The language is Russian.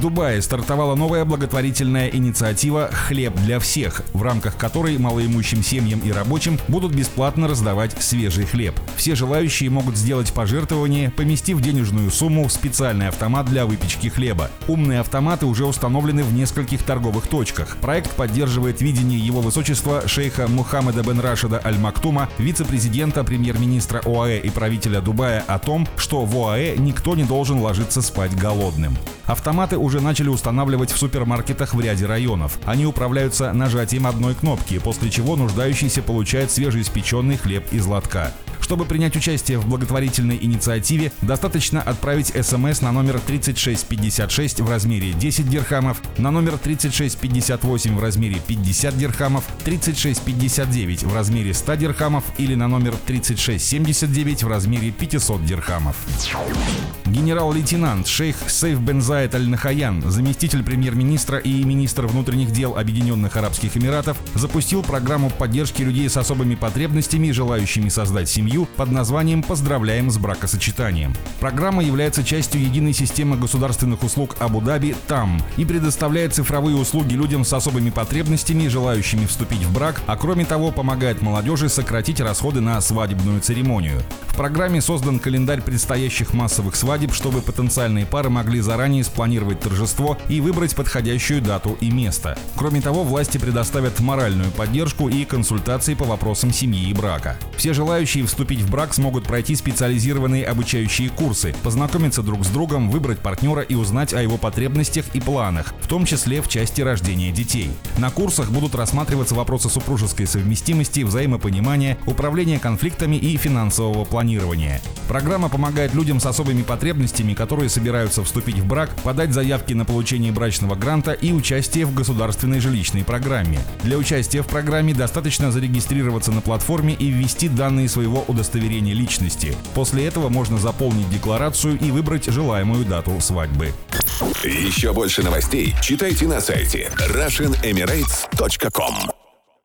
В Дубае стартовала новая благотворительная инициатива «Хлеб для всех», в рамках которой малоимущим семьям и рабочим будут бесплатно раздавать свежий хлеб. Все желающие могут сделать пожертвование, поместив денежную сумму в специальный автомат для выпечки хлеба. Умные автоматы уже установлены в нескольких торговых точках. Проект поддерживает видение его высочества шейха Мухаммеда бен Рашида Аль-Мактума, вице-президента, премьер-министра ОАЭ и правителя Дубая о том, что в ОАЭ никто не должен ложиться спать голодным. Автоматы уже начали устанавливать в супермаркетах в ряде районов. Они управляются нажатием одной кнопки, после чего нуждающийся получает свежеиспеченный хлеб из лотка. Чтобы принять участие в благотворительной инициативе, достаточно отправить смс на номер 3656 в размере 10 дирхамов, на номер 3658 в размере 50 дирхамов, 3659 в размере 100 дирхамов или на номер 3679 в размере 500 дирхамов. Генерал-лейтенант шейх Сейф бен Заид Аль-Нахаян, заместитель премьер-министра и министр внутренних дел Объединенных Арабских Эмиратов, запустил программу поддержки людей с особыми потребностями, желающими создать семью семью под названием «Поздравляем с бракосочетанием». Программа является частью единой системы государственных услуг Абу-Даби ТАМ и предоставляет цифровые услуги людям с особыми потребностями, желающими вступить в брак, а кроме того помогает молодежи сократить расходы на свадебную церемонию. В программе создан календарь предстоящих массовых свадеб, чтобы потенциальные пары могли заранее спланировать торжество и выбрать подходящую дату и место. Кроме того, власти предоставят моральную поддержку и консультации по вопросам семьи и брака. Все желающие вступить вступить в брак смогут пройти специализированные обучающие курсы, познакомиться друг с другом, выбрать партнера и узнать о его потребностях и планах, в том числе в части рождения детей. На курсах будут рассматриваться вопросы супружеской совместимости, взаимопонимания, управления конфликтами и финансового планирования. Программа помогает людям с особыми потребностями, которые собираются вступить в брак, подать заявки на получение брачного гранта и участие в государственной жилищной программе. Для участия в программе достаточно зарегистрироваться на платформе и ввести данные своего удовлетворения удостоверение личности. После этого можно заполнить декларацию и выбрать желаемую дату свадьбы. Еще больше новостей читайте на сайте RussianEmirates.com